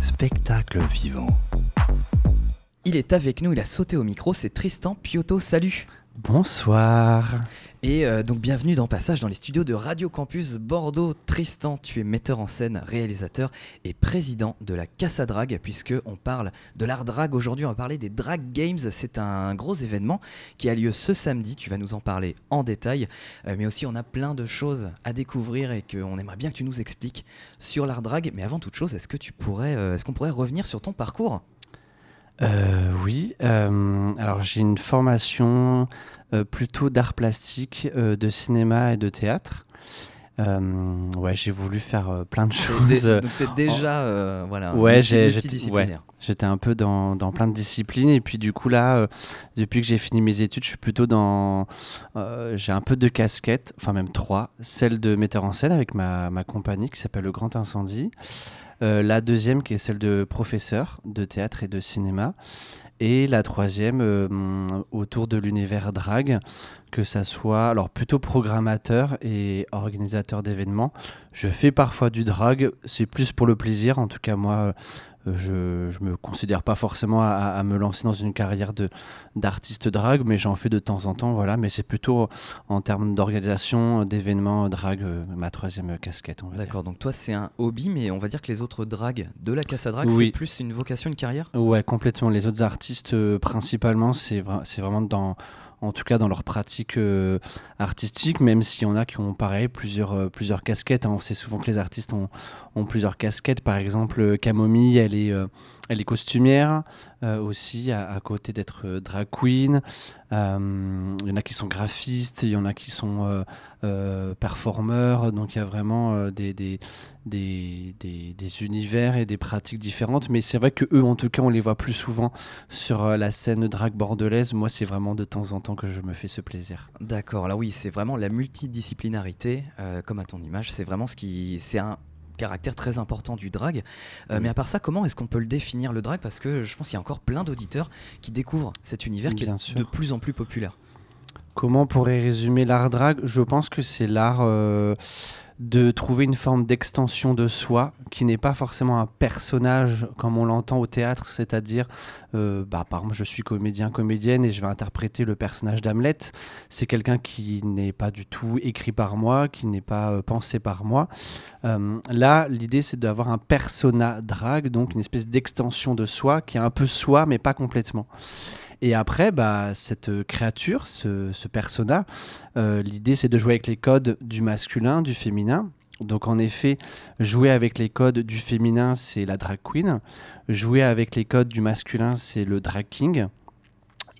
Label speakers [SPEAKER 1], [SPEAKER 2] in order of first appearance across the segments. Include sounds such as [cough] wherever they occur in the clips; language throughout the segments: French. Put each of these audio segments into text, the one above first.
[SPEAKER 1] Spectacle vivant.
[SPEAKER 2] Il est avec nous, il a sauté au micro, c'est Tristan Piotto, salut
[SPEAKER 3] Bonsoir.
[SPEAKER 2] Et euh, donc bienvenue dans Passage dans les studios de Radio Campus Bordeaux. Tristan, tu es metteur en scène, réalisateur et président de la Casa Drag, puisque on parle de l'art drag aujourd'hui, on va parler des Drag Games. C'est un gros événement qui a lieu ce samedi, tu vas nous en parler en détail, Euh, mais aussi on a plein de choses à découvrir et qu'on aimerait bien que tu nous expliques sur l'art drag. Mais avant toute chose, est-ce que tu pourrais, euh, est-ce qu'on pourrait revenir sur ton parcours?
[SPEAKER 3] Oui, alors j'ai une formation plutôt d'art plastique, euh, de cinéma et de théâtre. Euh, ouais, j'ai voulu faire euh, plein de choses.
[SPEAKER 2] Dé- Donc t'es déjà, euh, voilà,
[SPEAKER 3] Ouais, j'étais- un peu dans, dans plein de disciplines et puis du coup là, euh, depuis que j'ai fini mes études, je suis plutôt dans... euh, j'ai un peu de casquettes, enfin même trois. Celle de metteur en scène avec ma, ma compagnie qui s'appelle Le Grand Incendie. Euh, la deuxième qui est celle de professeur de théâtre et de cinéma. Et la troisième euh, autour de l'univers drag, que ça soit alors plutôt programmateur et organisateur d'événements. Je fais parfois du drag, c'est plus pour le plaisir. En tout cas, moi, je ne me considère pas forcément à, à me lancer dans une carrière de d'artiste drag, mais j'en fais de temps en temps, voilà. Mais c'est plutôt en termes d'organisation d'événements drag, euh, ma troisième casquette.
[SPEAKER 2] D'accord, donc toi c'est un hobby, mais on va dire que les autres drags de la Casa Drag,
[SPEAKER 3] Oui.
[SPEAKER 2] c'est plus une vocation, une carrière?
[SPEAKER 3] Ouais, complètement. Les autres artistes, euh, principalement, c'est vra- c'est vraiment dans, en tout cas dans leur pratique euh, artistique, même s'il y en a qui ont pareil plusieurs, euh, casquettes. hein. On sait souvent que les artistes ont, ont plusieurs casquettes. Par exemple, euh, Camomille, elle est, elle est costumière euh, aussi, à, côté d'être euh, drag queen. Euh, Il y en a qui sont graphistes, il y en a qui sont performeurs. Donc il y a vraiment des, univers et des pratiques différentes. Mais c'est vrai que eux, en tout cas, on les voit plus souvent sur la scène drag bordelaise. Moi, c'est vraiment de temps en temps que je me fais ce plaisir.
[SPEAKER 2] D'accord, là oui, c'est vraiment la multidisciplinarité, comme à ton image, c'est vraiment ce qui. C'est caractère très important du drag. Euh. Mais à part ça, comment est-ce qu'on peut le définir le drag? Parce que je pense qu'il y a encore plein d'auditeurs qui découvrent cet univers qui est
[SPEAKER 3] sûr.
[SPEAKER 2] de plus en plus populaire.
[SPEAKER 3] Comment on pourrait résumer l'art drag? Je pense que c'est l'art euh, de trouver une forme d'extension de soi qui n'est pas forcément un personnage comme on l'entend au théâtre, c'est-à-dire, euh, bah, par exemple, je suis comédien, comédienne et je vais interpréter le personnage d'Hamlet. C'est quelqu'un qui n'est pas du tout écrit par moi, qui n'est pas euh, pensé par moi. Euh, là, l'idée, c'est d'avoir un persona drag, donc une espèce d'extension de soi qui est un peu soi, mais pas complètement. Et après, bah, cette euh, créature, ce, persona, euh, l'idée c'est de jouer avec les codes du masculin, du féminin. Donc en effet, jouer avec les codes du féminin, c'est la drag queen. Jouer avec les codes du masculin, c'est le drag king.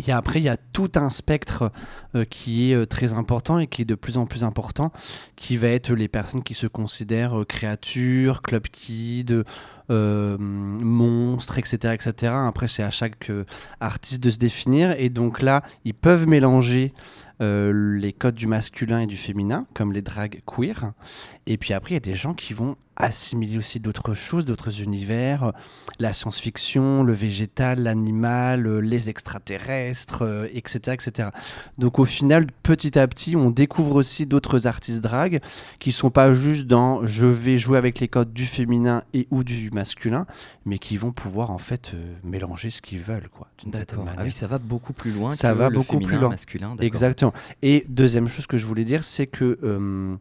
[SPEAKER 3] Et après, il y a tout un spectre euh, qui est euh, très important et qui est de plus en plus important, qui va être les personnes qui se considèrent euh, créatures, club kid, monstres, etc., etc. Après, c'est à chaque artiste de se définir. Et donc là, ils peuvent mélanger les codes du masculin et du féminin, comme les drags queer. Et puis après, il y a des gens qui vont assimiler aussi d'autres choses, d'autres univers, euh, la science-fiction, le végétal, l'animal, euh, les extraterrestres, euh, etc., etc. Donc au final, petit à petit, on découvre aussi d'autres artistes drag qui sont pas juste dans je vais jouer avec les codes du féminin et ou du masculin, mais qui vont pouvoir en fait euh, mélanger ce qu'ils veulent, quoi, d'une certaine
[SPEAKER 2] D'accord.
[SPEAKER 3] manière.
[SPEAKER 2] Ah oui, ça va beaucoup plus loin
[SPEAKER 3] Ça
[SPEAKER 2] que
[SPEAKER 3] va
[SPEAKER 2] le
[SPEAKER 3] beaucoup plus loin.
[SPEAKER 2] masculin.
[SPEAKER 3] Exactement. Et deuxième chose que je voulais dire, c'est que euh,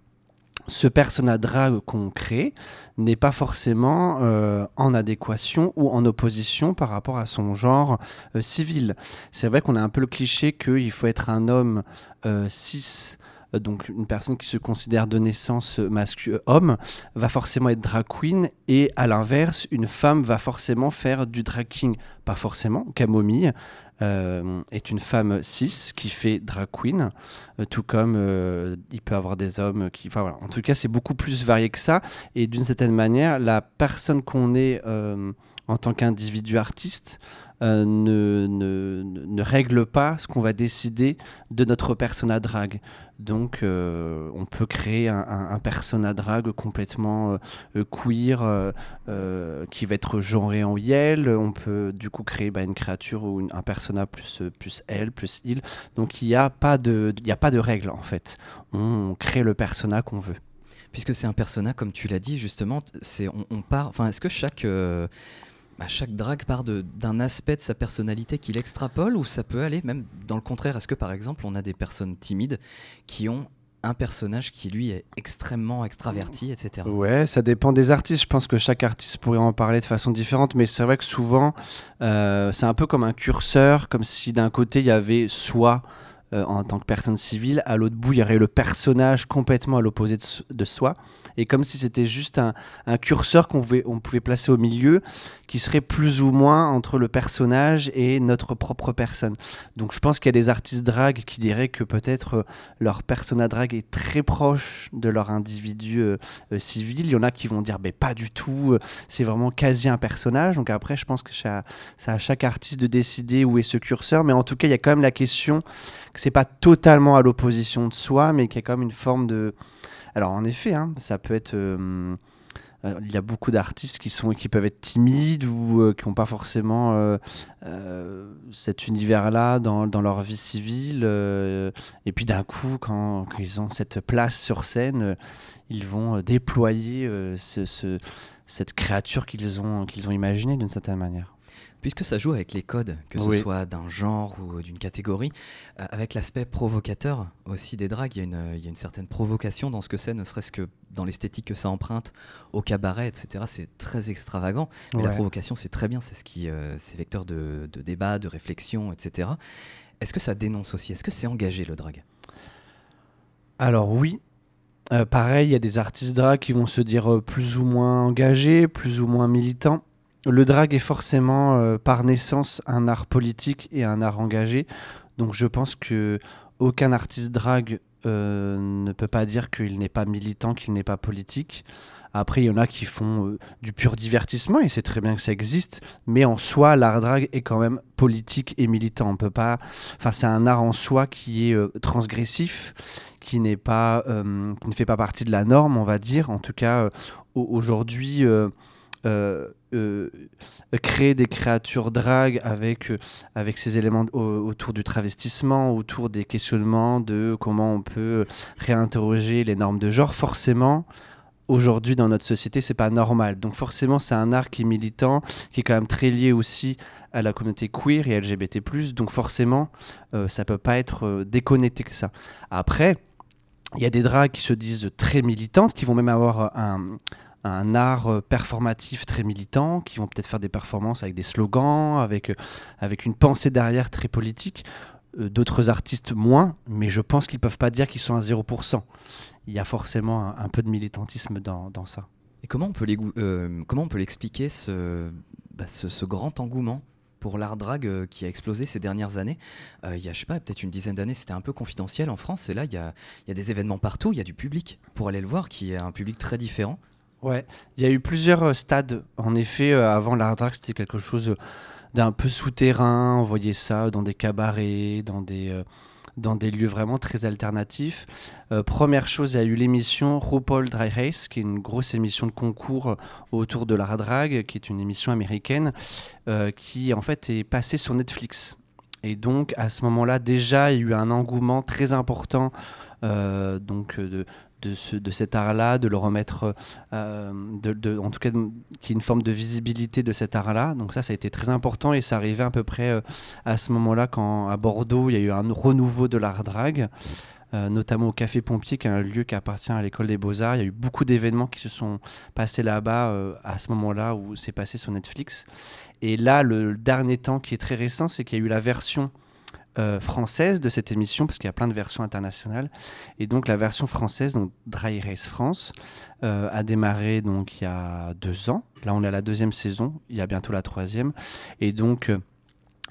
[SPEAKER 3] ce personnage drag qu'on crée n'est pas forcément euh, en adéquation ou en opposition par rapport à son genre euh, civil. C'est vrai qu'on a un peu le cliché qu'il faut être un homme euh, cis. Euh, Donc une personne qui se considère de naissance mascu- euh, homme va forcément être drag queen et à l'inverse une femme va forcément faire du drag king. Pas forcément, Camomille euh, est une femme cis qui fait drag queen, euh, tout comme euh, il peut avoir des hommes qui... En tout cas c'est beaucoup plus varié que ça, et d'une certaine manière, la personne qu'on est euh, en tant qu'individu artiste euh, ne, ne, ne- règle pas ce qu'on va décider de notre persona drag. Donc euh, on peut créer un, un, persona drag complètement euh, queer qui va être genré en yel. On peut du coup créer bah, une créature ou un persona plus, plus elle, plus il. Donc il n'y a, pas de- a pas de règle en fait. On crée le persona qu'on veut.
[SPEAKER 2] Puisque c'est un persona, comme tu l'as dit, justement, c'est on, on part. Enfin, est-ce que chaque bah, chaque drague part d'un aspect de sa personnalité qu'il extrapole ou ça peut aller même dans le contraire Est-ce que par exemple on a des personnes timides qui ont un personnage qui lui est extrêmement extraverti, etc.
[SPEAKER 3] Ouais, ça dépend des artistes. Je pense que chaque artiste pourrait en parler de façon différente, mais c'est vrai que souvent, euh, c'est un peu comme un curseur, comme si d'un côté il y avait soit euh, en tant que personne civile, à l'autre bout il y aurait le personnage complètement à l'opposé de, soi et comme si c'était juste un, curseur qu'on pouvait, placer au milieu, qui serait plus ou moins entre le personnage et notre propre personne. Donc je pense qu'il y a des artistes drag qui diraient que peut-être euh, leur persona drag est très proche de leur individu euh, civil. Il y en a qui vont dire mais pas du tout, c'est vraiment quasi un personnage. Donc après je pense que c'est à chaque artiste de décider où est ce curseur, mais en tout cas il y a quand même la question que c'est pas totalement à l'opposition de soi, mais qu'il y a quand même une forme de alors en effet, hein, ça peut être... Euh, euh, il y a beaucoup d'artistes qui, sont, qui peuvent être timides ou euh, qui n'ont pas forcément cet univers-là dans, dans, leur vie civile. et puis d'un coup, quand, ils ont cette place sur scène, ils vont déployer ce, cette créature qu'ils ont, qu'ils ont imaginée d'une certaine manière.
[SPEAKER 2] Puisque ça joue avec les codes, que ce soit d'un genre ou d'une catégorie, euh, avec l'aspect provocateur aussi des dragues, il y, y, a une certaine provocation dans ce que c'est, ne serait-ce que dans l'esthétique que ça emprunte au cabaret, etc. C'est très extravagant, mais la provocation, c'est très bien, c'est ce qui, euh, c'est vecteur de, de, débat, de réflexion, etc. Est-ce que ça dénonce aussi Est-ce que c'est engagé le drag?
[SPEAKER 3] Alors oui, euh, pareil, il y a des artistes drag qui vont se dire plus ou moins engagés, plus ou moins militants le drag est forcément euh, par naissance un art politique et un art engagé. Donc je pense que aucun artiste drag euh, ne peut pas dire qu'il n'est pas militant, qu'il n'est pas politique. Après, il y en a qui font euh, du pur divertissement et c'est très bien que ça existe, mais en soi, l'art drag est quand même politique et militant. On peut pas. Enfin, c'est un art en soi qui est transgressif, qui n'est pas, qui ne fait pas partie de la norme, on va dire. En tout cas, aujourd'hui. Euh, euh, créer des créatures drag avec, euh, avec ces éléments autour du travestissement, autour des questionnements de comment on peut réinterroger les normes de genre, forcément, aujourd'hui dans notre société, c'est pas normal. Donc forcément, c'est un art qui est militant, qui est quand même très lié aussi à la communauté queer et LGBT+. Donc forcément, ça peut pas être déconnecté que ça. Après, il y a des drags qui se disent très militantes, qui vont même avoir un, un art euh, performatif très militant, qui vont peut-être faire des performances avec des slogans, avec, euh, avec une pensée derrière très politique. Euh, d'autres artistes moins, mais je pense qu'ils ne peuvent pas dire qu'ils sont à 0%. Il y a forcément un, peu de militantisme dans, dans, ça.
[SPEAKER 2] Et comment on peut l'expliquer ce, bah, ce, ce, grand engouement pour l'art drag qui a explosé ces dernières années? il y a, je sais pas, peut-être une dizaine d'années, c'était un peu confidentiel en France. Et là, il y a, il y a des événements partout, il y a du public pour aller le voir, qui est un public très différent.
[SPEAKER 3] Ouais, il y a eu plusieurs euh, stades. En effet, euh, avant l'art drag, c'était quelque chose euh, d'un peu souterrain. On voyait ça dans des cabarets, dans des, dans des lieux vraiment très alternatifs. première chose, il y a eu l'émission RuPaul Dry Race, qui est une grosse émission de concours autour de l'art drag, qui est une émission américaine, qui en fait est passée sur Netflix. Et donc, à ce moment-là, déjà, il y a eu un engouement très important donc, de, de, ce, de cet art-là, de le remettre, euh, de, en tout cas, qui est une forme de visibilité de cet art-là. Donc ça, ça a été très important et ça arrivait à peu près euh, à ce moment-là quand à Bordeaux, il y a eu un renouveau de l'art drag. Euh, notamment au Café Pompier, qui est un lieu qui appartient à l'école des beaux-arts. Il y a eu beaucoup d'événements qui se sont passés là-bas à ce moment-là où c'est passé sur Netflix. Et là, le dernier temps qui est très récent, c'est qu'il y a eu la version euh, française de cette émission, parce qu'il y a plein de versions internationales. Et donc la version française, donc Dry Race France, euh, a démarré donc il y a deux ans. Là, on est à la deuxième saison. Il y a bientôt la troisième. Et donc, euh,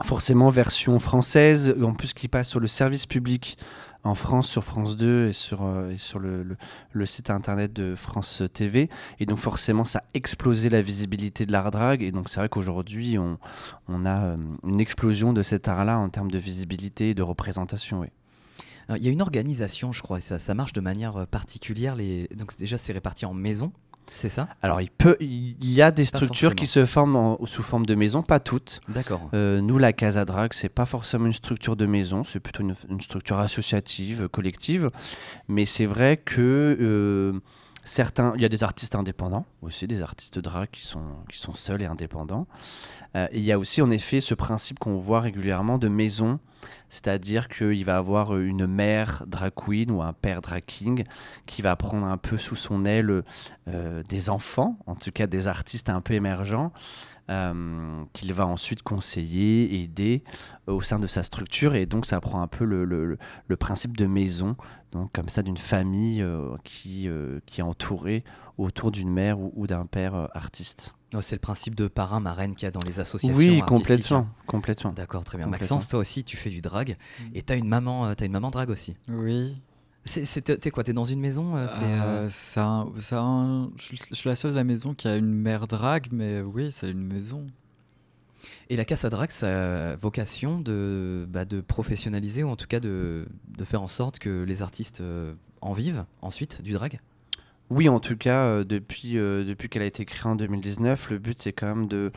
[SPEAKER 3] forcément, version française, en plus qui passe sur le service public en France sur France 2 et sur, euh, sur le, site internet de France TV. Et donc forcément, ça a explosé la visibilité de l'art drag. Et donc c'est vrai qu'aujourd'hui, on, on, a euh, une explosion de cet art-là en termes de visibilité et de représentation.
[SPEAKER 2] Il y a une organisation, je crois, et ça, ça marche de manière euh, particulière. Donc déjà, c'est réparti en maisons. C'est ça
[SPEAKER 3] Alors, il, peut, il y a des structures qui se forment sous forme de maison, pas toutes.
[SPEAKER 2] D'accord.
[SPEAKER 3] Euh, nous, la Casa Drag, c'est pas forcément une structure de maison, c'est plutôt une, structure associative, collective. Mais c'est vrai que euh, certains, il y a des artistes indépendants aussi, des artistes drag qui sont, qui sont seuls et indépendants. Euh, il y a aussi en effet ce principe qu'on voit régulièrement de maison, c'est-à-dire qu'il va avoir une mère drag queen ou un père drag king qui va prendre un peu sous son aile euh, des enfants, en tout cas des artistes un peu émergents. Euh, qu'il va ensuite conseiller, aider au sein de sa structure. Et donc, ça prend un peu le, le, le principe de maison, donc comme ça, d'une famille qui, qui est entourée autour d'une mère ou, ou d'un père artiste.
[SPEAKER 2] Oh, c'est le principe de parrain marraine qu'il y a dans les associations.
[SPEAKER 3] Oui, complètement, complètement.
[SPEAKER 2] D'accord, très bien. Maxence, toi aussi, tu fais du drag mm. et tu as une maman, as une maman drag aussi.
[SPEAKER 1] Oui.
[SPEAKER 2] T'es quoi T'es dans une maison euh, euh,
[SPEAKER 1] Je suis la seule de la maison qui a une mère drag, mais oui, c'est une maison.
[SPEAKER 2] Et la Casa Drag, ça a vocation de, bah, de professionnaliser ou en tout cas de, de, faire en sorte que les artistes euh, en vivent ensuite du drag?
[SPEAKER 3] Oui, en tout cas, euh, depuis, euh, depuis qu'elle a été créée en 2019, le but c'est quand même de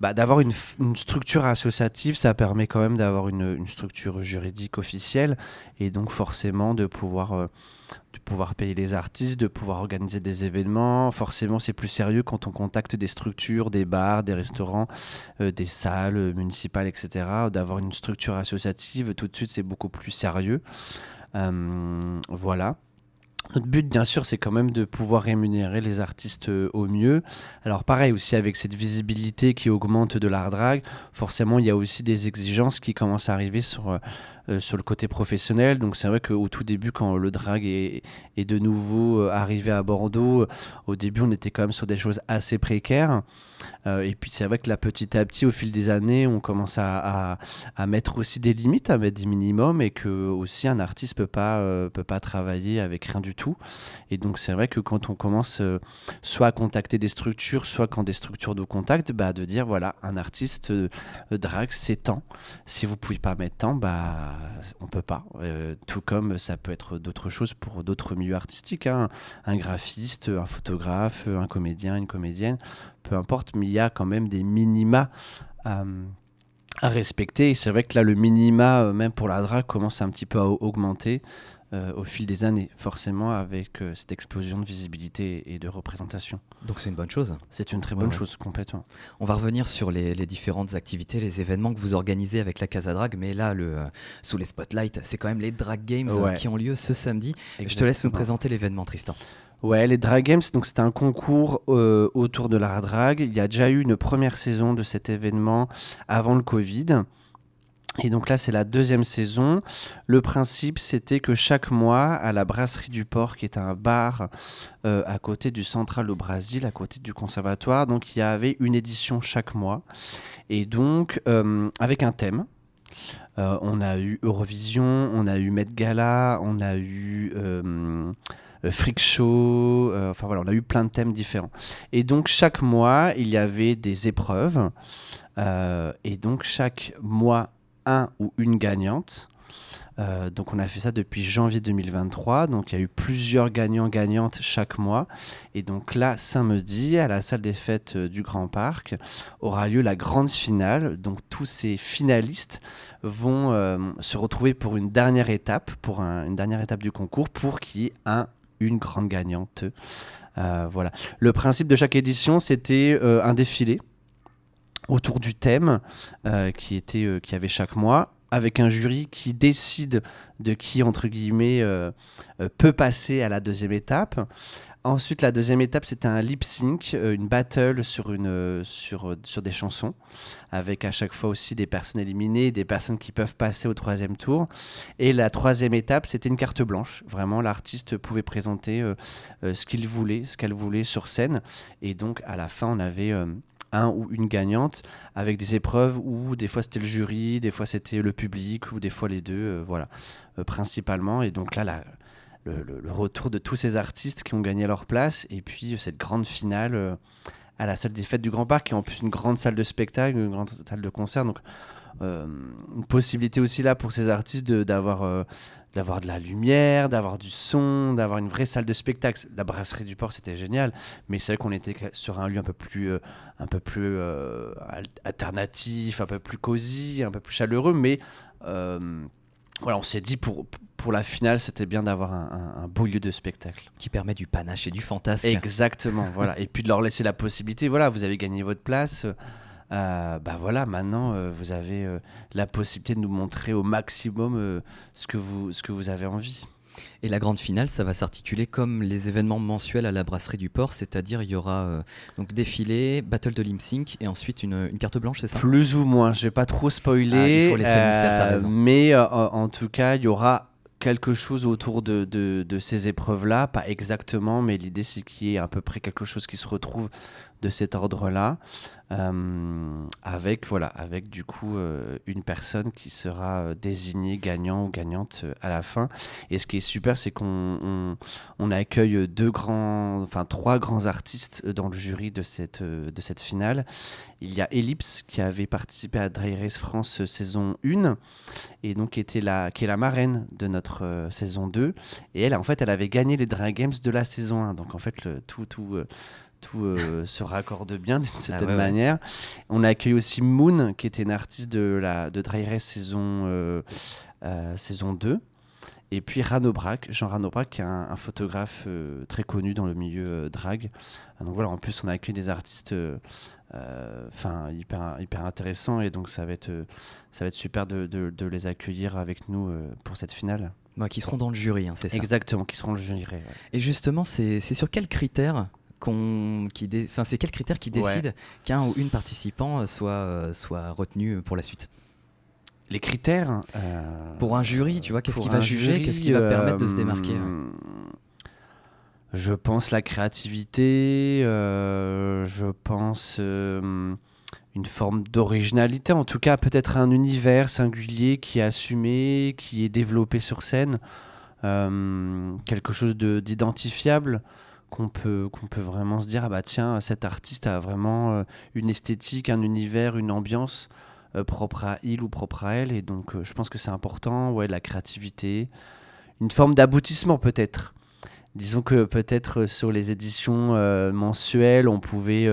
[SPEAKER 3] bah, d'avoir une, structure associative. Ça permet quand même d'avoir une, une, structure juridique officielle et donc forcément de pouvoir, euh, de pouvoir payer les artistes, de pouvoir organiser des événements. Forcément, c'est plus sérieux quand on contacte des structures, des bars, des restaurants, des salles municipales, etc. D'avoir une structure associative, tout de suite, c'est beaucoup plus sérieux. voilà. Notre but, bien sûr, c'est quand même de pouvoir rémunérer les artistes euh, au mieux. Alors pareil, aussi avec cette visibilité qui augmente de l'art drag, forcément, il y a aussi des exigences qui commencent à arriver sur, euh, euh, sur le côté professionnel. Donc c'est vrai qu'au tout début, quand le drag est, est de nouveau arrivé à Bordeaux, au début, on était quand même sur des choses assez précaires. Euh, et puis c'est vrai que là, petit à petit, au fil des années, on commence à, à, mettre aussi des limites, à mettre des minimums, et que aussi un artiste peut euh, peut pas travailler avec rien du tout. Et donc c'est vrai que quand on commence euh, soit à contacter des structures, soit quand des structures nous contactent, bah, de dire voilà, un artiste drag, c'est temps. Si vous pouvez pas mettre temps, bah on peut pas. tout comme ça peut être d'autres choses pour d'autres milieux artistiques, hein. un graphiste, un photographe, un comédien, une comédienne peu importe, mais il y a quand même des minima à, respecter. Et c'est vrai que là, le minima, euh, même pour la drague, commence un petit peu à augmenter euh, au fil des années, forcément avec euh, cette explosion de visibilité et de représentation.
[SPEAKER 2] Donc c'est une bonne chose.
[SPEAKER 3] C'est une très bonne chose, complètement.
[SPEAKER 2] On va revenir sur les, différentes activités, les événements que vous organisez avec la Casa Drag, mais là, le, sous les spotlights, c'est quand même les Drag Games qui ont lieu ce samedi. Je te laisse nous présenter l'événement, Tristan.
[SPEAKER 3] Ouais, les Drag Games, donc c'était un concours euh, autour de la drag. Il y a déjà eu une première saison de cet événement avant le Covid. Et donc là, c'est la deuxième saison. Le principe, c'était que chaque mois, à la Brasserie du Port, qui est un bar euh, à côté du Central au Brésil, à côté du Conservatoire, donc il y avait une édition chaque mois. Et donc, euh, avec un thème. on a eu Eurovision, on a eu Met Gala, on a eu freak show, euh, enfin voilà, on a eu plein de thèmes différents. Et donc chaque mois, il y avait des épreuves, euh, et donc chaque mois, un ou une gagnante. donc on a fait ça depuis janvier 2023. Donc il y a eu plusieurs gagnants-gagnantes chaque mois. Et donc là, samedi, à la salle des fêtes du Grand Parc, aura lieu la grande finale. Donc tous ces finalistes vont se retrouver pour une dernière étape, pour une dernière étape du concours, pour qu'il y ait un une grande gagnante. Euh, voilà. Le principe de chaque édition, c'était euh, un défilé autour du thème euh, qui était qui avait chaque mois avec un jury qui décide de qui entre guillemets peut passer à la deuxième étape Ensuite, la deuxième étape, c'était un lip sync, euh, une battle sur, une, euh, sur, euh, sur des chansons, avec à chaque fois aussi des personnes éliminées, des personnes qui peuvent passer au troisième tour. Et la troisième étape, c'était une carte blanche. Vraiment, l'artiste pouvait présenter ce qu'il voulait, ce qu'elle voulait sur scène. Et donc, à la fin, on avait un ou une gagnante avec des épreuves où des fois c'était le jury, des fois c'était le public ou des fois les deux, voilà, principalement. Et donc là, la, le, retour de tous ces artistes qui ont gagné leur place et puis cette grande finale euh, à la salle des fêtes du Grand Parc qui est en plus une grande salle de spectacle, une grande salle de concert. Donc euh, une possibilité aussi là pour ces artistes d'avoir euh, d'avoir de la lumière, d'avoir du son, d'avoir une vraie salle de spectacle. La brasserie du port, c'était génial, mais c'est vrai qu'on était sur un lieu un peu plus, un peu plus alternatif, un peu plus cosy, un peu plus chaleureux, mais voilà, on s'est dit pour, pour la finale, c'était bien d'avoir un, un- un beau lieu de spectacle.
[SPEAKER 2] Qui permet du panache et du fantasque.
[SPEAKER 3] Exactement, voilà. [laughs] Et puis de leur laisser la possibilité, voilà, vous avez gagné votre place. euh, bah voilà, maintenant euh, vous avez euh, la possibilité de nous montrer au maximum euh, ce, que vous, ce que vous avez envie.
[SPEAKER 2] Et la grande finale, ça va s'articuler comme les événements mensuels à la brasserie du port, c'est-à-dire il y aura euh, donc défilé, battle de lip sync et ensuite une, une carte blanche, c'est ça?
[SPEAKER 3] Plus ou moins, je vais pas trop spoiler.
[SPEAKER 2] Ah, il faut laisser le mystère, t'as raison.
[SPEAKER 3] Mais euh, en tout cas, il y aura quelque chose autour de, de- de ces épreuves-là, pas exactement, mais l'idée c'est qu'il y ait à peu près quelque chose qui se retrouve de cet ordre-là, euh, avec voilà, avec du coup euh, une personne qui sera euh, désignée gagnant ou gagnante euh, à la fin. Et ce qui est super, c'est qu'on on, accueille deux grands, enfin trois grands artistes euh, dans le jury de cette euh, de cette finale. Il y a Ellipse qui avait participé à Dry Race France euh, saison 1 et donc était la qui est la marraine de notre euh, saison 2 et elle en fait elle avait gagné les Dry Games de la saison 1 donc en fait tout tout euh, tout euh, [laughs] se raccorde bien d'une certaine
[SPEAKER 2] ouais, ouais.
[SPEAKER 3] manière. On a accueilli aussi Moon qui était une artiste de la de Dry Race saison euh, euh, saison 2 et puis Rano Braque, Jean Rano Braque, qui est un, un photographe très connu dans le milieu drag. Ah, Donc voilà, en plus, on a accueilli des artistes enfin hyper, hyper intéressants et donc ça va être, ça va être super de, de- de les accueillir avec nous pour cette finale.
[SPEAKER 2] Bah, Qui seront dans le jury, hein, c'est ça.
[SPEAKER 3] Exactement, qui seront le jury. ouais.
[SPEAKER 2] Et justement, c'est sur quels critères qu'on qui dé- enfin c'est quels critères qui
[SPEAKER 3] Ouais.
[SPEAKER 2] décident qu'un ou une participant euh, soit euh, soit retenu pour la suite?
[SPEAKER 3] Les critères. euh,
[SPEAKER 2] Pour un jury, tu vois, qu'est-ce qui va juger, qu'est-ce qui va permettre de se démarquer hein?
[SPEAKER 3] Je pense la créativité, euh, je pense euh, une forme d'originalité, en tout cas peut-être un univers singulier qui est assumé, qui est développé sur scène, quelque chose de- d'identifiable qu'on peut, peut vraiment se dire, ah bah tiens, cet artiste a vraiment euh, une esthétique, un univers, une ambiance euh, propre à il ou propre à elle, et donc euh, je pense que c'est important, ouais, la créativité, une forme d'aboutissement peut-être. Disons que peut-être sur les éditions mensuelles, on pouvait,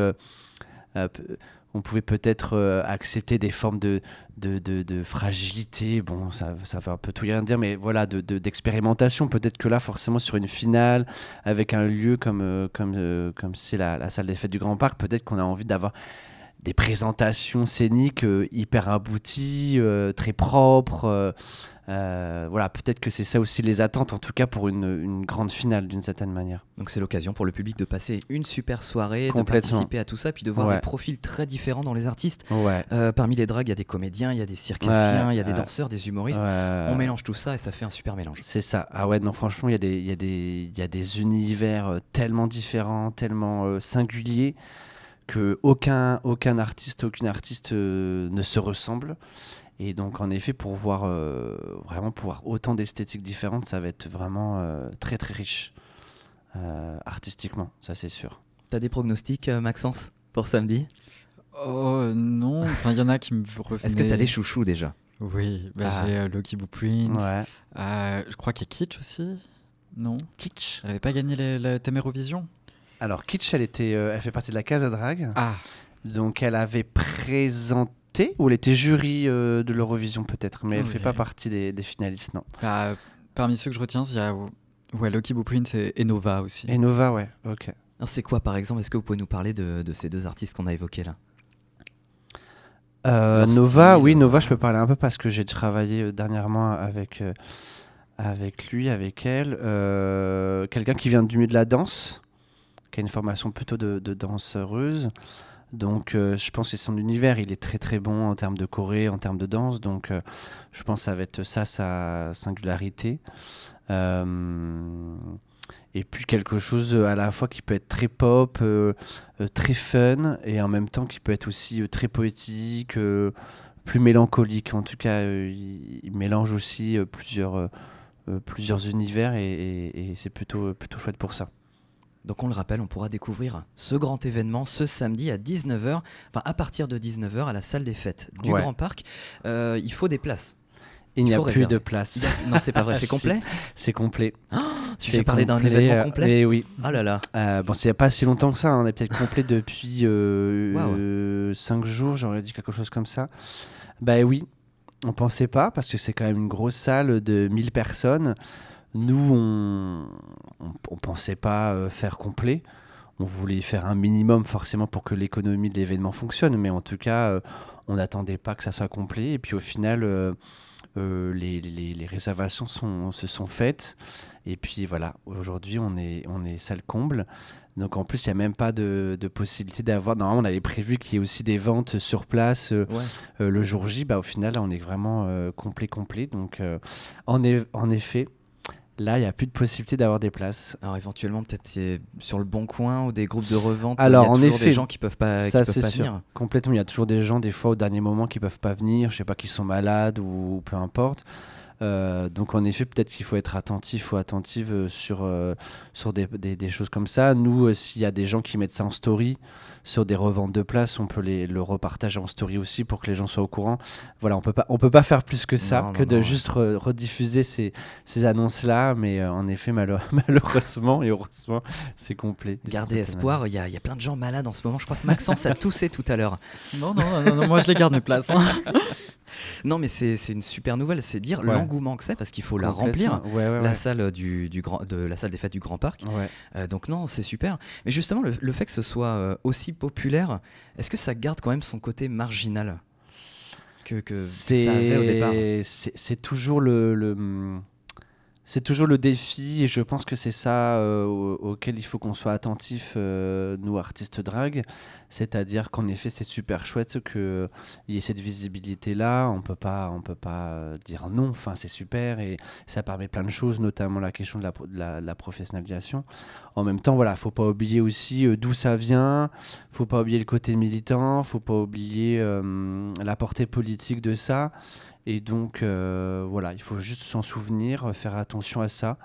[SPEAKER 3] on pouvait peut-être euh, accepter des formes de, de, de- fragilité. Bon, ça, ça veut un peu tout rien dire, mais voilà, de- de- d'expérimentation. peut-être que là, forcément, sur une finale, avec un lieu comme euh, comme euh, comme c'est la, la salle des fêtes du Grand Parc, peut-être qu'on a envie d'avoir des présentations scéniques euh, hyper abouties, euh, très propres. euh, voilà, peut-être que c'est ça aussi les attentes, en tout cas pour une, une grande finale d'une certaine manière.
[SPEAKER 2] Donc c'est l'occasion pour le public de passer une super soirée, de participer à tout ça, puis de voir
[SPEAKER 3] Ouais.
[SPEAKER 2] des profils très différents dans les artistes.
[SPEAKER 3] Ouais.
[SPEAKER 2] Euh, parmi les dragues, il y a des comédiens, il y a des circassiens, il y a des danseurs, des humoristes. On mélange tout ça et ça fait un super mélange.
[SPEAKER 3] C'est ça. Ah ouais, non, franchement, il y, a des- y, a des- il y a des univers tellement différents, tellement euh, singuliers, que aucun, aucun artiste, aucune artiste euh, ne se ressemble. Et donc, en effet, pour voir euh, vraiment pour voir autant d'esthétiques différentes, ça va être vraiment euh, très très riche euh, artistiquement, ça c'est sûr.
[SPEAKER 2] T'as des pronostics, Maxence, pour samedi?
[SPEAKER 1] Oh non, enfin, il y en a qui me [laughs] revenaient.
[SPEAKER 2] Est-ce que t'as des chouchous déjà?
[SPEAKER 1] Oui, bah,
[SPEAKER 3] Ah.
[SPEAKER 1] j'ai euh, Loki Blueprint.
[SPEAKER 3] Ouais.
[SPEAKER 1] Euh, je crois qu'il y a Kitsch aussi. Non?
[SPEAKER 3] Kitsch.
[SPEAKER 1] Elle avait pas gagné thème Eurovision
[SPEAKER 3] Alors, Kitsch, elle, était, euh, elle fait partie de la Casa Drag.
[SPEAKER 1] Ah
[SPEAKER 3] Donc elle avait présenté, ou elle était jury euh, de l'Eurovision peut-être, mais elle
[SPEAKER 1] Oui.
[SPEAKER 3] fait pas partie des, des finalistes, non.
[SPEAKER 1] bah, Parmi ceux que je retiens, il y a ouais, Loki Blueprint et Enova aussi.
[SPEAKER 3] Et Nova, ouais, ok.
[SPEAKER 2] C'est quoi par exemple? Est-ce que vous pouvez nous parler de, de ces deux artistes qu'on a évoqués là?
[SPEAKER 3] Euh, Nova,
[SPEAKER 2] style,
[SPEAKER 3] oui,
[SPEAKER 2] euh,
[SPEAKER 3] Nova, je peux parler un peu parce que j'ai travaillé dernièrement avec, euh, avec lui, avec elle. Euh, Quelqu'un qui vient du milieu de la danse, qui a une formation plutôt de, de danseuse. Donc, euh, je pense que son univers, il est très très bon en termes de choré, en termes de danse. Donc, euh, je pense que ça va être ça sa singularité. Euh, et puis quelque chose à la fois qui peut être très pop, très fun, et en même temps qui peut être aussi très poétique, plus mélancolique. En tout cas, il, mélange aussi plusieurs, plusieurs univers, et, et- et c'est plutôt, plutôt chouette pour ça.
[SPEAKER 2] Donc on le rappelle, on pourra découvrir ce grand événement ce samedi à 19h, enfin à partir de 19h à la salle des fêtes du
[SPEAKER 3] Ouais.
[SPEAKER 2] Grand Parc. Euh, il faut des places.
[SPEAKER 3] Il n'y a plus
[SPEAKER 2] réserver.
[SPEAKER 3] de place.
[SPEAKER 2] Non, c'est pas vrai, c'est [laughs] complet
[SPEAKER 3] C'est complet.
[SPEAKER 2] Tu
[SPEAKER 3] C'est
[SPEAKER 2] veux parler d'un événement
[SPEAKER 3] euh,
[SPEAKER 2] complet
[SPEAKER 3] Et oui.
[SPEAKER 2] Ah là là
[SPEAKER 3] Euh, bon, c'est pas si longtemps que ça. hein. On est peut-être complet [laughs] depuis
[SPEAKER 2] Waouh.
[SPEAKER 3] 5 jours, j'aurais dit quelque chose comme ça. Bah oui. on pensait pas, parce que c'est quand même une grosse salle de 1000 personnes. Nous, on, on, pensait pas euh, faire complet. On voulait faire un minimum forcément pour que l'économie de l'événement fonctionne, mais en tout cas, euh, on n'attendait pas que ça soit complet. Et puis au final, euh, les, les, les, réservations sont, se sont faites. Et puis voilà, aujourd'hui, on est, on est salle comble. Donc en plus, il n'y a même pas de, de possibilité d'avoir. Normalement, on avait prévu qu'il y ait aussi des ventes sur place le jour J. Bah, au final, on est vraiment complet, complet. Donc en, en effet, Là, il n'y a plus de possibilité d'avoir des places.
[SPEAKER 2] Alors éventuellement, peut-être sur le bon coin ou des groupes de revente.
[SPEAKER 3] Alors
[SPEAKER 2] y a
[SPEAKER 3] en effet,
[SPEAKER 2] des gens qui peuvent pas,
[SPEAKER 3] ça
[SPEAKER 2] qui peuvent pas
[SPEAKER 3] sûr.
[SPEAKER 2] venir.
[SPEAKER 3] Complètement, il y a toujours des gens des fois au dernier moment qui peuvent pas venir. Je sais pas, qui sont malades ou peu importe. Euh, donc en effet, peut-être qu'il faut être attentif ou attentive euh, sur, euh, sur des, des, choses comme ça. Nous, s'il y a des gens qui mettent ça en story sur des reventes de places, on peut les, le repartager en story aussi pour que les gens soient au courant. Voilà, on peut pas, on peut pas faire plus que ça, que de juste rediffuser ces, ces annonces-là. Mais en effet, [laughs] malheureusement et heureusement, c'est complet.
[SPEAKER 2] Gardez espoir, il y, y, a plein de gens malades en ce moment. Je crois que Maxence a [laughs] toussé tout à l'heure.
[SPEAKER 1] Non, non, non, non, moi je les garde mes places. Hein. [laughs]
[SPEAKER 2] Non, mais c'est une super nouvelle, c'est dire l'engouement que c'est parce qu'il faut la remplir, la salle du, du, grand, de la salle des fêtes du Grand Parc. Euh, donc non, c'est super. Mais justement, le, fait que ce soit euh, aussi populaire, est-ce que ça garde quand même son côté marginal? Que, que ça avait au départ?
[SPEAKER 3] C'est toujours le, le c'est toujours le défi et je pense que c'est ça euh, auquel il faut qu'on soit attentif, euh, nous artistes drag. C'est-à-dire qu'en effet, c'est super chouette qu'il y ait cette visibilité-là. On peut pas, on peut pas euh, dire non. Enfin, c'est super et ça permet plein de choses, notamment la question de la, de la, professionnalisation. En même temps, voilà, faut pas oublier aussi d'où ça vient. Faut pas oublier le côté militant. Faut pas oublier la portée politique de ça. Et donc, euh, voilà, il faut juste s'en souvenir, faire attention à ça.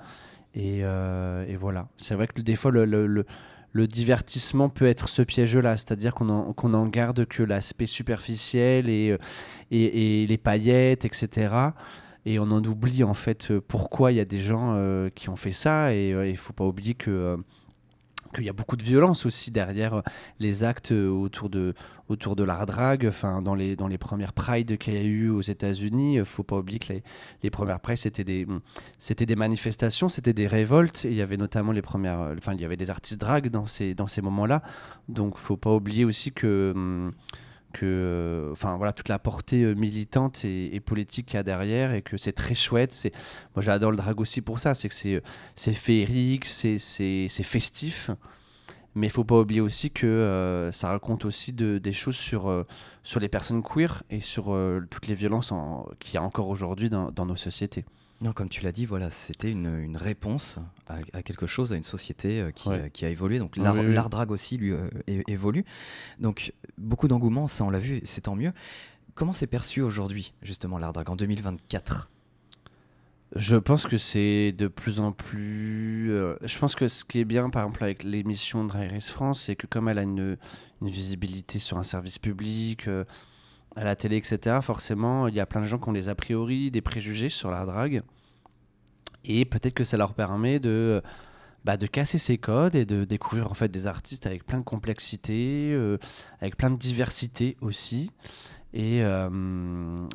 [SPEAKER 3] Et, euh, voilà. C'est vrai que des fois, le, divertissement peut être ce piège-là, c'est-à-dire qu'on en, qu'on en, garde que l'aspect superficiel et, euh, les paillettes, etc. Et on en oublie en fait pourquoi il y a des gens qui ont fait ça. Et il ne faut pas oublier que qu'il y a beaucoup de violence aussi derrière euh, les actes euh, autour de, autour de l'art drag. Enfin, dans les, dans les premières prides qu'il y a eu aux États-Unis, il euh, faut pas oublier que les, les premières prides, c'était des, c'était des manifestations, c'était des révoltes. Il y avait notamment les premières. Enfin, il y avait des artistes drag dans ces, dans ces moments-là. Donc, faut pas oublier aussi que. Hum, que euh, enfin voilà toute la portée euh, militante et, politique qu'il y a derrière et que c'est très chouette c'est moi j'adore le drag aussi pour ça c'est que c'est euh, c'est féerique c'est c'est festif mais il faut pas oublier aussi que ça raconte aussi de, des choses sur sur les personnes queer et sur toutes les violences qu'il y a encore aujourd'hui dans, dans nos sociétés
[SPEAKER 2] non, comme tu l'as dit, voilà, c'était une, une, réponse à, quelque chose, à une société qui, qui, a évolué. Donc l'art drag aussi lui évolue. Donc beaucoup d'engouement, ça on l'a vu, c'est tant mieux. Comment c'est perçu aujourd'hui, justement, l'art drag en 2024
[SPEAKER 3] je pense que c'est de plus en plus. je pense que ce qui est bien, par exemple, avec l'émission Drag Race France, c'est que comme elle a une, visibilité sur un service public, à la télé, etc., forcément, il y a plein de gens qui ont des a priori, des préjugés sur la drague. Et peut-être que ça leur permet de, bah, de casser ces codes et de découvrir en fait des artistes avec plein de complexité, euh, avec plein de diversité aussi. Et euh,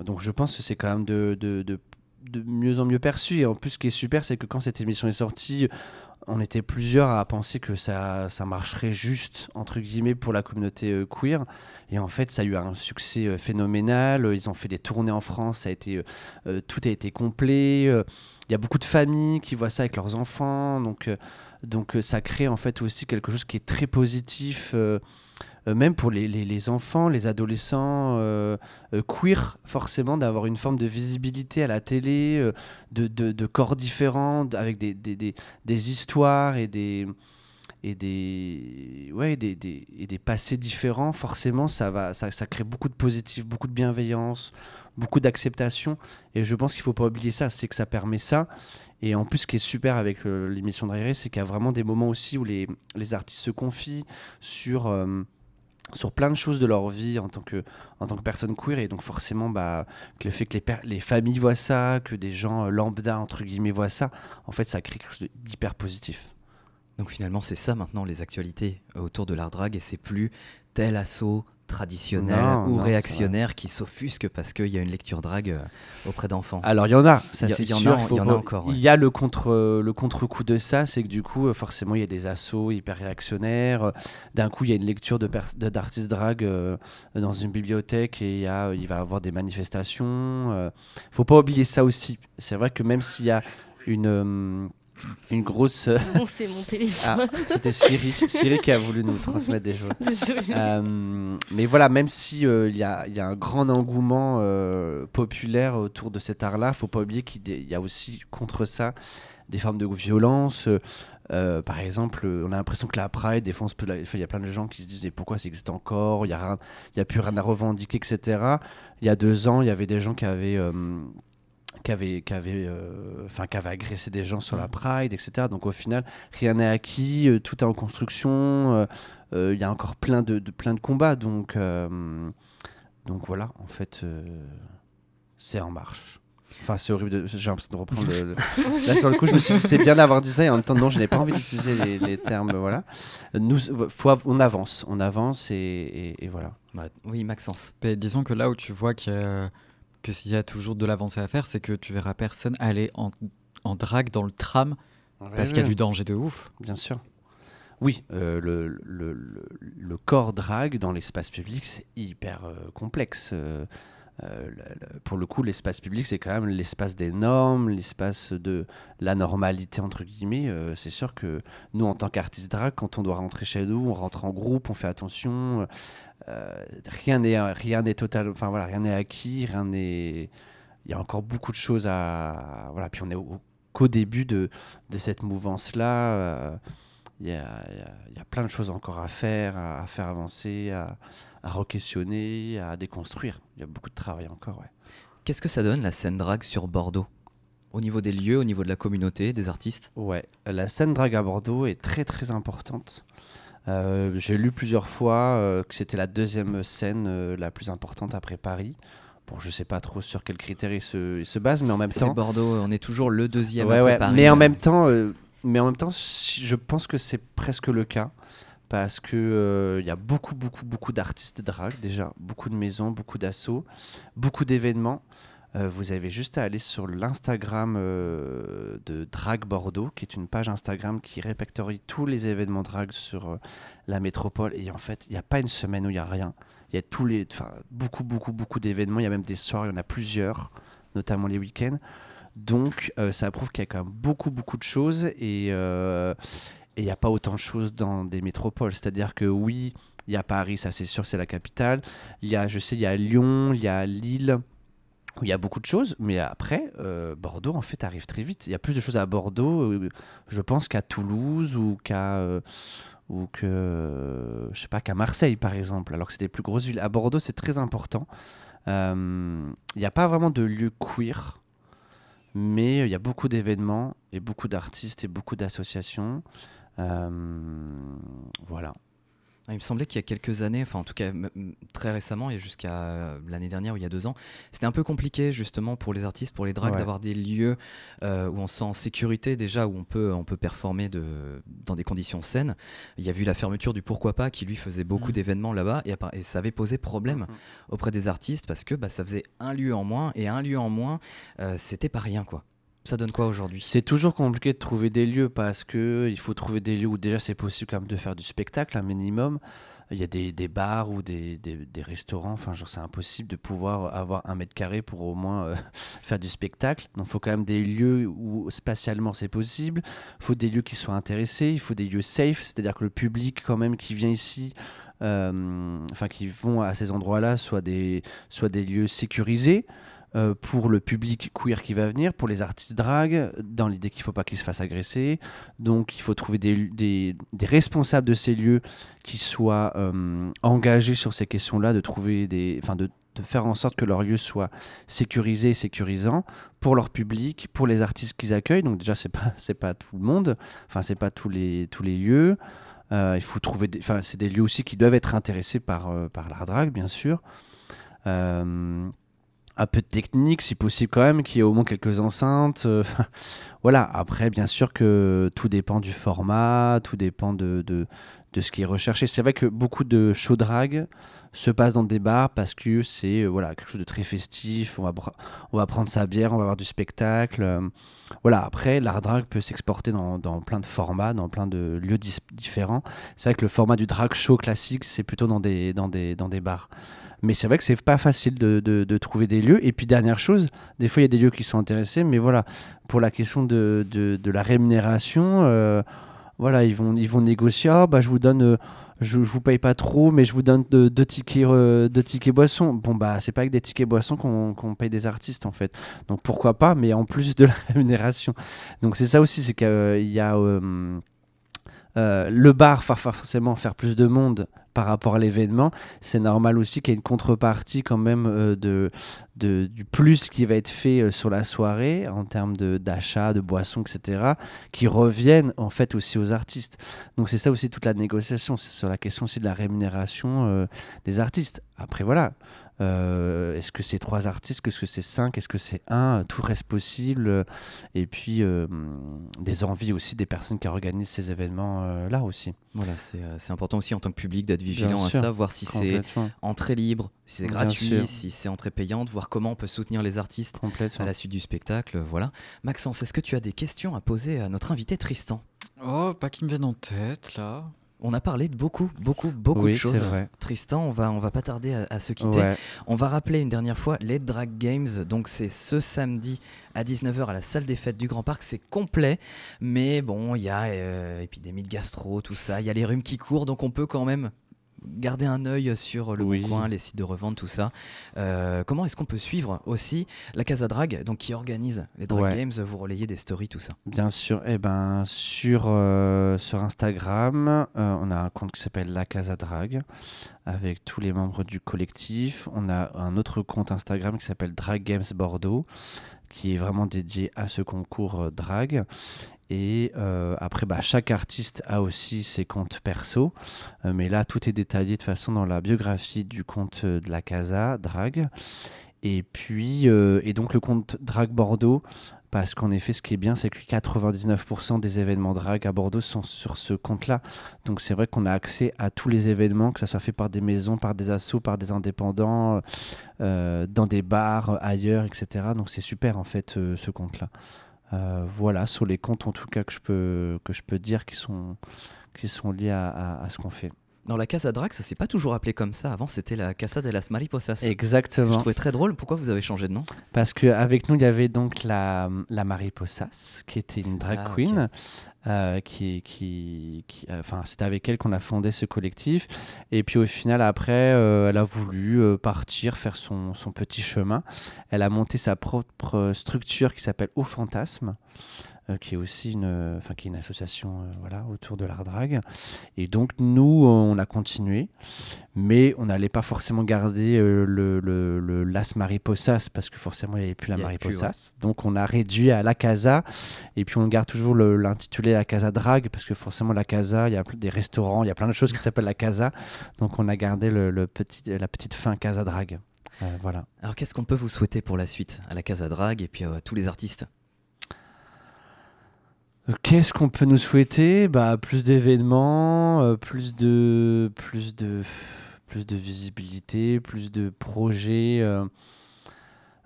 [SPEAKER 3] donc je pense que c'est quand même de, de, de, de, mieux en mieux perçu. Et en plus, ce qui est super, c'est que quand cette émission est sortie, on était plusieurs à penser que ça, ça marcherait juste, entre guillemets, pour la communauté euh, queer. Et en fait, ça a eu un succès euh, phénoménal. Ils ont fait des tournées en France, ça a été, euh, tout a été complet. Il y a beaucoup de familles qui voient ça avec leurs enfants. Donc, donc ça crée en fait aussi quelque chose qui est très positif. Euh, même pour les, les, enfants, les adolescents euh, euh, queer, forcément, d'avoir une forme de visibilité à la télé, de, de, corps différents, avec des, des, des, des histoires et des et des ouais des, des, et des passés différents forcément ça va ça, ça crée beaucoup de positif beaucoup de bienveillance beaucoup d'acceptation. Et je pense qu'il faut pas oublier ça c'est que ça permet ça. Et en plus ce qui est super avec l'émission de c'est qu'il y a vraiment des moments aussi où les, les artistes se confient sur sur plein de choses de leur vie en tant que, en tant que personne queer et donc forcément bah, que le fait que les, les familles voient ça, que des gens euh, lambda entre guillemets voient ça, en fait ça crée quelque chose d'hyper positif.
[SPEAKER 2] Donc finalement c'est ça maintenant les actualités autour de l'art drag et c'est plus tel assaut, traditionnels
[SPEAKER 3] Non,
[SPEAKER 2] ou
[SPEAKER 3] non,
[SPEAKER 2] réactionnaires qui s'offusquent parce qu'il y a une lecture drague euh, auprès d'enfants.
[SPEAKER 3] Alors il y en a, ça
[SPEAKER 2] Il y a-
[SPEAKER 3] c'est
[SPEAKER 2] il y en a
[SPEAKER 3] sûr. il
[SPEAKER 2] y en a encore, ouais.
[SPEAKER 3] Il y a le contre le contre-coup de ça, c'est que du coup euh, forcément il y a des assauts hyper réactionnaires. Euh, D'un coup il y a une lecture de d'artistes drag euh, dans une bibliothèque et il a il va y avoir des manifestations. euh. Faut pas oublier ça aussi. C'est vrai que même s'il y a une euh, une grosse
[SPEAKER 4] Bon, c'est mon
[SPEAKER 3] ah
[SPEAKER 4] téléphone.
[SPEAKER 3] c'était Siri Siri qui a voulu nous transmettre des choses. Euh, mais voilà, même si euh, il y, a, il y a un grand engouement euh, populaire autour de cet art-là, faut pas oublier qu'il y a aussi contre ça des formes de violence. euh, euh, par exemple, euh, on a l'impression que la Pride, des fois, enfin, il y a plein de gens qui se disent mais pourquoi ça existe encore? Il n'y a, rien- il y a plus rien à revendiquer, etc. Il y a deux ans, il y avait des gens qui avaient, euh, qui avaient, euh, qui agressé des gens sur la Pride, etc. Donc au final, rien n'est acquis, euh, tout est en construction. euh, euh, Il y a encore plein de, de- plein de combats, donc, euh, donc voilà, en fait, euh, c'est en marche. Enfin, c'est horrible, de- j'ai l'impression de reprendre le, le- [laughs] Là, sur le coup, je me suis dit, c'est bien d'avoir dit ça, et en même temps, non, je n'ai pas envie d'utiliser les, les termes, voilà. Nous, faut av- on avance, on avance, et, et- et voilà.
[SPEAKER 2] Ouais, oui, Maxence.
[SPEAKER 1] Mais disons que là où tu vois qu'il y a- que s'il y a toujours de l'avancée à faire, c'est que tu verras personne aller en, en drague dans le tram parce qu'il y a du danger de ouf.
[SPEAKER 3] Bien sûr. Oui, euh, le, le, le- le corps drague dans l'espace public, c'est hyper euh, complexe. Euh, euh, pour le coup, l'espace public, c'est quand même l'espace des normes, l'espace de la normalité, entre guillemets. Euh, c'est sûr que nous, en tant qu'artistes drague, quand on doit rentrer chez nous, on rentre en groupe, on fait attention. euh, rien n'est total, enfin voilà, rien n'est acquis, rien n'est. Il y a encore beaucoup de choses à voilà. Puis on est au- qu'au début de, de cette mouvance-là. euh, il y, a, il y plein de choses encore à faire, à, à faire avancer, à, à re-questionner, à déconstruire. Il y a beaucoup de travail encore, ouais.
[SPEAKER 2] Qu'est-ce que ça donne la scène drague sur Bordeaux? Au niveau des lieux, au niveau de la communauté, des artistes?
[SPEAKER 3] Ouais, la scène drague à Bordeaux est très très importante. Euh, J'ai lu plusieurs fois euh, que c'était la deuxième scène euh, la plus importante après Paris. Bon, je sais pas trop sur quels critères il se, il se base, mais en même
[SPEAKER 2] C'est
[SPEAKER 3] temps,
[SPEAKER 2] Bordeaux, on est toujours le deuxième
[SPEAKER 3] Ouais,
[SPEAKER 2] après
[SPEAKER 3] ouais,
[SPEAKER 2] Paris.
[SPEAKER 3] Mais en même temps, mais en même temps, je pense que c'est presque le cas parce que euh, il y a beaucoup, beaucoup, beaucoup d'artistes drag déjà, beaucoup de maisons, beaucoup d'assauts, beaucoup d'événements. Euh, vous avez juste à aller sur l'Instagram euh, de Drag Bordeaux, qui est une page Instagram qui répertorie tous les événements drag sur euh, la métropole. Et en fait, il n'y a pas une semaine où il n'y a rien. Il y a tous les, beaucoup, beaucoup, beaucoup d'événements. Il y a même des soirs, il y en a plusieurs, notamment les week-ends. Donc, euh, ça prouve qu'il y a quand même beaucoup, beaucoup de choses et euh, il n'y a pas autant de choses dans des métropoles. C'est-à-dire que oui, il y a Paris, ça c'est sûr, c'est la capitale. Il y a, je sais, il y a Lyon, il y a Lille, où il y a beaucoup de choses. Mais après, euh, Bordeaux, en fait, arrive très vite. Il y a plus de choses à Bordeaux, je pense, qu'à Toulouse ou qu'à. que je sais qu'à Marseille par exemple alors que c'est des plus grosses villes à Bordeaux c'est très important il n'y a pas vraiment de lieu queer mais il y a beaucoup d'événements et beaucoup d'artistes et beaucoup d'associations. Euh, voilà.
[SPEAKER 2] Ah, Il me semblait qu'il y a quelques années, enfin en tout cas très récemment et jusqu'à euh, l'année dernière ou il y a deux ans, c'était un peu compliqué justement pour les artistes, pour les drags,
[SPEAKER 3] Ouais.
[SPEAKER 2] d'avoir des lieux euh, où on se sent en sécurité déjà, où on peut, on peut performer de, dans des conditions saines. Il y a eu la fermeture du Pourquoi pas qui lui faisait beaucoup
[SPEAKER 1] Mhm.
[SPEAKER 2] d'événements là-bas et, ça avait posé problème auprès des artistes parce que bah, ça faisait un lieu en moins et un lieu en moins, euh, c'était pas rien quoi. Ça donne quoi aujourd'hui?
[SPEAKER 3] C'est toujours compliqué de trouver des lieux parce que il faut trouver des lieux où déjà c'est possible quand même de faire du spectacle, un minimum. Il y a des, des bars ou des, des, restaurants, enfin genre c'est impossible de pouvoir avoir un mètre carré pour au moins euh, [laughs] faire du spectacle. Donc il faut quand même des lieux où spatialement c'est possible. Il faut des lieux qui soient intéressés, il faut des lieux safe, c'est-à-dire que le public quand même qui vient ici, euh, enfin qui vont à ces endroits-là, soit des, soit des lieux sécurisés euh, pour le public queer qui va venir, pour les artistes drag, dans l'idée qu'il ne faut pas qu'ils se fassent agresser. Donc il faut trouver des, responsables de ces lieux qui soient euh, engagés sur ces questions-là, de de, faire en sorte que leur lieu soit sécurisé et sécurisant pour leur public, pour les artistes qu'ils accueillent. Donc déjà c'est pas [laughs] pas tout le monde, enfin c'est pas tous les tous les lieux. Euh, il faut trouver, enfin c'est des lieux aussi qui doivent être intéressés par par l'art drag bien sûr. Un peu de technique, si possible quand même, qu'il y ait au moins quelques enceintes. euh, [laughs] voilà, après, bien sûr que tout dépend du format, tout dépend de, de, de ce qui est recherché. C'est vrai que beaucoup de show drag se passe dans des bars parce que c'est euh, voilà quelque chose de très festif. On va, on va prendre sa bière, on va avoir du spectacle. Euh. voilà. Après, l'art drag peut s'exporter dans, dans, plein de formats, dans plein de lieux différents. C'est vrai que le format du drag show classique, c'est plutôt dans des, dans des, dans des bars. Mais c'est vrai que c'est pas facile de, de, trouver des lieux. Et puis, dernière chose, des fois, il y a des lieux qui sont intéressés, mais voilà, pour la question de, de la rémunération, euh, voilà, ils vont, ils vont négocier. Ah, bah, je vous donne je, je vous paye pas trop, mais je vous donne deux, tickets, euh, tickets boissons. Bon, bah, c'est pas avec des tickets boissons qu'on paye des artistes, en fait. Donc pourquoi pas, mais en plus de la [laughs] rémunération. Donc c'est ça aussi, c'est qu'il y a. Euh, euh, le bar forcément faire plus de monde par rapport à l'événement, c'est normal aussi qu'il y ait une contrepartie quand même euh, de, du plus qui va être fait euh, sur la soirée en termes d'achat, de, boissons, etc., qui reviennent en fait aussi aux artistes. Donc c'est ça aussi toute la négociation, c'est sur la question aussi de la rémunération des artistes. Après voilà, euh, est-ce que c'est trois artistes? Est-ce que c'est cinq? Est-ce que c'est un? Tout reste possible. Et puis euh, des envies aussi des personnes qui organisent ces événements-là euh, aussi.
[SPEAKER 2] Voilà, c'est important aussi en tant que public d'être vigilant à ça, voir si c'est entrée libre, si c'est gratuit, si c'est entrée payante, voir comment on peut soutenir les artistes à la suite du spectacle. Voilà. Maxence, est-ce que tu as des questions à poser à notre invité Tristan?
[SPEAKER 1] Oh, pas qui me viennent en tête là.
[SPEAKER 2] On a parlé de beaucoup, beaucoup, beaucoup de choses. Tristan, on va, on va pas tarder à, se quitter. On va rappeler une dernière fois les Drag Games. Donc c'est ce samedi à 19h à la salle des fêtes du Grand Parc. C'est complet, mais bon, il y a euh, épidémie de gastro, tout ça. Il y a les rhumes qui courent, donc on peut quand même garder un œil sur le coin, les sites de revente, tout ça. Euh, comment est-ce qu'on peut suivre aussi la Casa Drag, donc qui organise les Drag Games, vous relayez des stories, tout ça?
[SPEAKER 3] Bien sûr. Eh ben, sur, euh, sur Instagram, euh, on a un compte qui s'appelle La Casa Drag avec tous les membres du collectif. On a un autre compte Instagram qui s'appelle Drag Games Bordeaux qui est vraiment dédié à ce concours drag. Et euh, après, bah, chaque artiste a aussi ses comptes perso. Euh, mais là, tout est détaillé de façon dans la biographie du compte euh, de la Casa, Drag. Et puis, et donc le compte Drag Bordeaux, parce qu'en effet, ce qui est bien, c'est que 99% des événements drag à Bordeaux sont sur ce compte-là. Donc c'est vrai qu'on a accès à tous les événements, que ça soit fait par des maisons, par des assos, par des indépendants, dans des bars, ailleurs, etc. Donc c'est super en fait ce compte-là. Euh, voilà, sur les comptes en tout cas que je peux, que je peux dire qui sont, qui sont liés à, à, ce qu'on fait.
[SPEAKER 2] Dans la Casa Drag, ça s'est pas toujours appelé comme ça. Avant, c'était la Casa de las Mariposas.
[SPEAKER 3] Exactement.
[SPEAKER 2] Je trouvais très drôle. Pourquoi vous avez changé de nom?
[SPEAKER 3] Parce qu'avec nous, il y avait donc la, la Mariposas, qui était une drag ah, queen. Euh, qui, qui, euh, enfin, c'était avec elle qu'on a fondé ce collectif. Et puis au final, après, euh, elle a voulu partir, faire son, son, petit chemin. Elle a monté sa propre structure qui s'appelle Au Fantasme. Euh, qui est aussi une, enfin, qui est une association euh, voilà, autour de l'art drag. Et donc, nous, on a continué, mais on n'allait pas forcément garder euh, le, le, Las Mariposas parce que forcément, il n'y avait plus la Mariposas. Donc, on a réduit à la Casa et puis on garde toujours l'intitulé La Casa Drag parce que forcément, la Casa, il y a des restaurants, il y a plein de choses qui [laughs] s'appellent la Casa. Donc, on a gardé le, petit, la petite fin Casa Drag. voilà.
[SPEAKER 2] Alors, qu'est-ce qu'on peut vous souhaiter pour la suite à la Casa Drag et puis à tous les artistes?
[SPEAKER 3] Qu'est-ce qu'on peut nous souhaiter? Bah, Plus d'événements, euh, plus, de, plus, de, plus de visibilité, plus de projets, euh,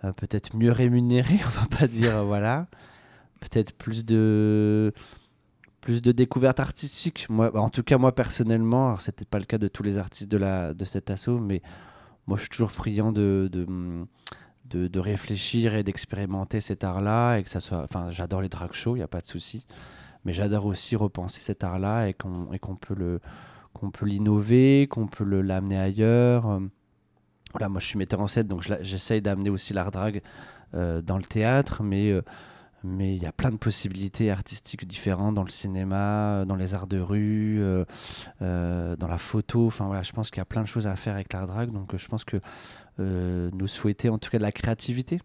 [SPEAKER 3] euh, peut-être mieux rémunérés, [laughs] on va pas dire, voilà. Peut-être plus de, plus de découvertes artistiques. Moi, bah, en tout cas, moi personnellement, ce n'était pas le cas de tous les artistes de, la, de cet assaut, mais moi je suis toujours friand de, de de, réfléchir et d'expérimenter cet art-là et que ça soit. Enfin, j'adore les drag shows, il n'y a pas de souci, mais j'adore aussi repenser cet art-là et qu'on peut le qu'on peut l'innover, qu'on peut l'amener ailleurs. Voilà, moi je suis metteur en scène, donc j'essaye d'amener aussi l'art drag euh, dans le théâtre, mais euh, mais il y a plein de possibilités artistiques différentes dans le cinéma, dans les arts de rue, euh, dans la photo. Enfin voilà, je pense qu'il y a plein de choses à faire avec l'art drag, donc je pense que nous souhaiter en tout cas de la créativité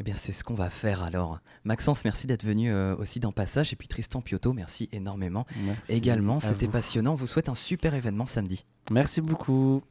[SPEAKER 2] eh bien, c'est ce qu'on va faire alors. Maxence, merci d'être venu euh, aussi dans Passage. Et puis Tristan Piotto, merci énormément. Également, c'était passionnant. On vous souhaite un super événement samedi.
[SPEAKER 3] Merci beaucoup.